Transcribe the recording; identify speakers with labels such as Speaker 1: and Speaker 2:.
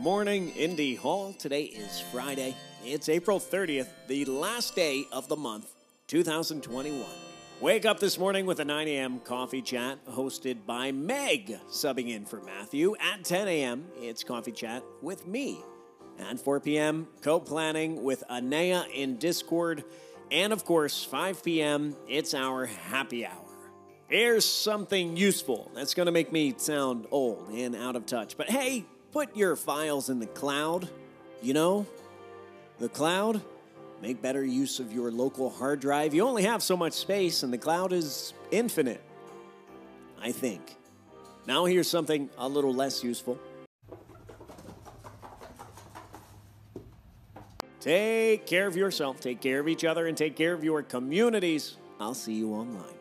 Speaker 1: morning, Indy Hall. Today is Friday. It's April 30th, the last day of the month, 2021. Wake up this morning with a 9 a.m. coffee chat hosted by Meg, subbing in for Matthew. At 10 a.m., it's coffee chat with me. At 4 p.m., co planning with Anea in Discord. And of course, 5 p.m., it's our happy hour. Here's something useful that's going to make me sound old and out of touch. But hey, put your files in the cloud. You know, the cloud. Make better use of your local hard drive. You only have so much space, and the cloud is infinite. I think. Now, here's something a little less useful. Take care of yourself, take care of each other, and take care of your communities. I'll see you online.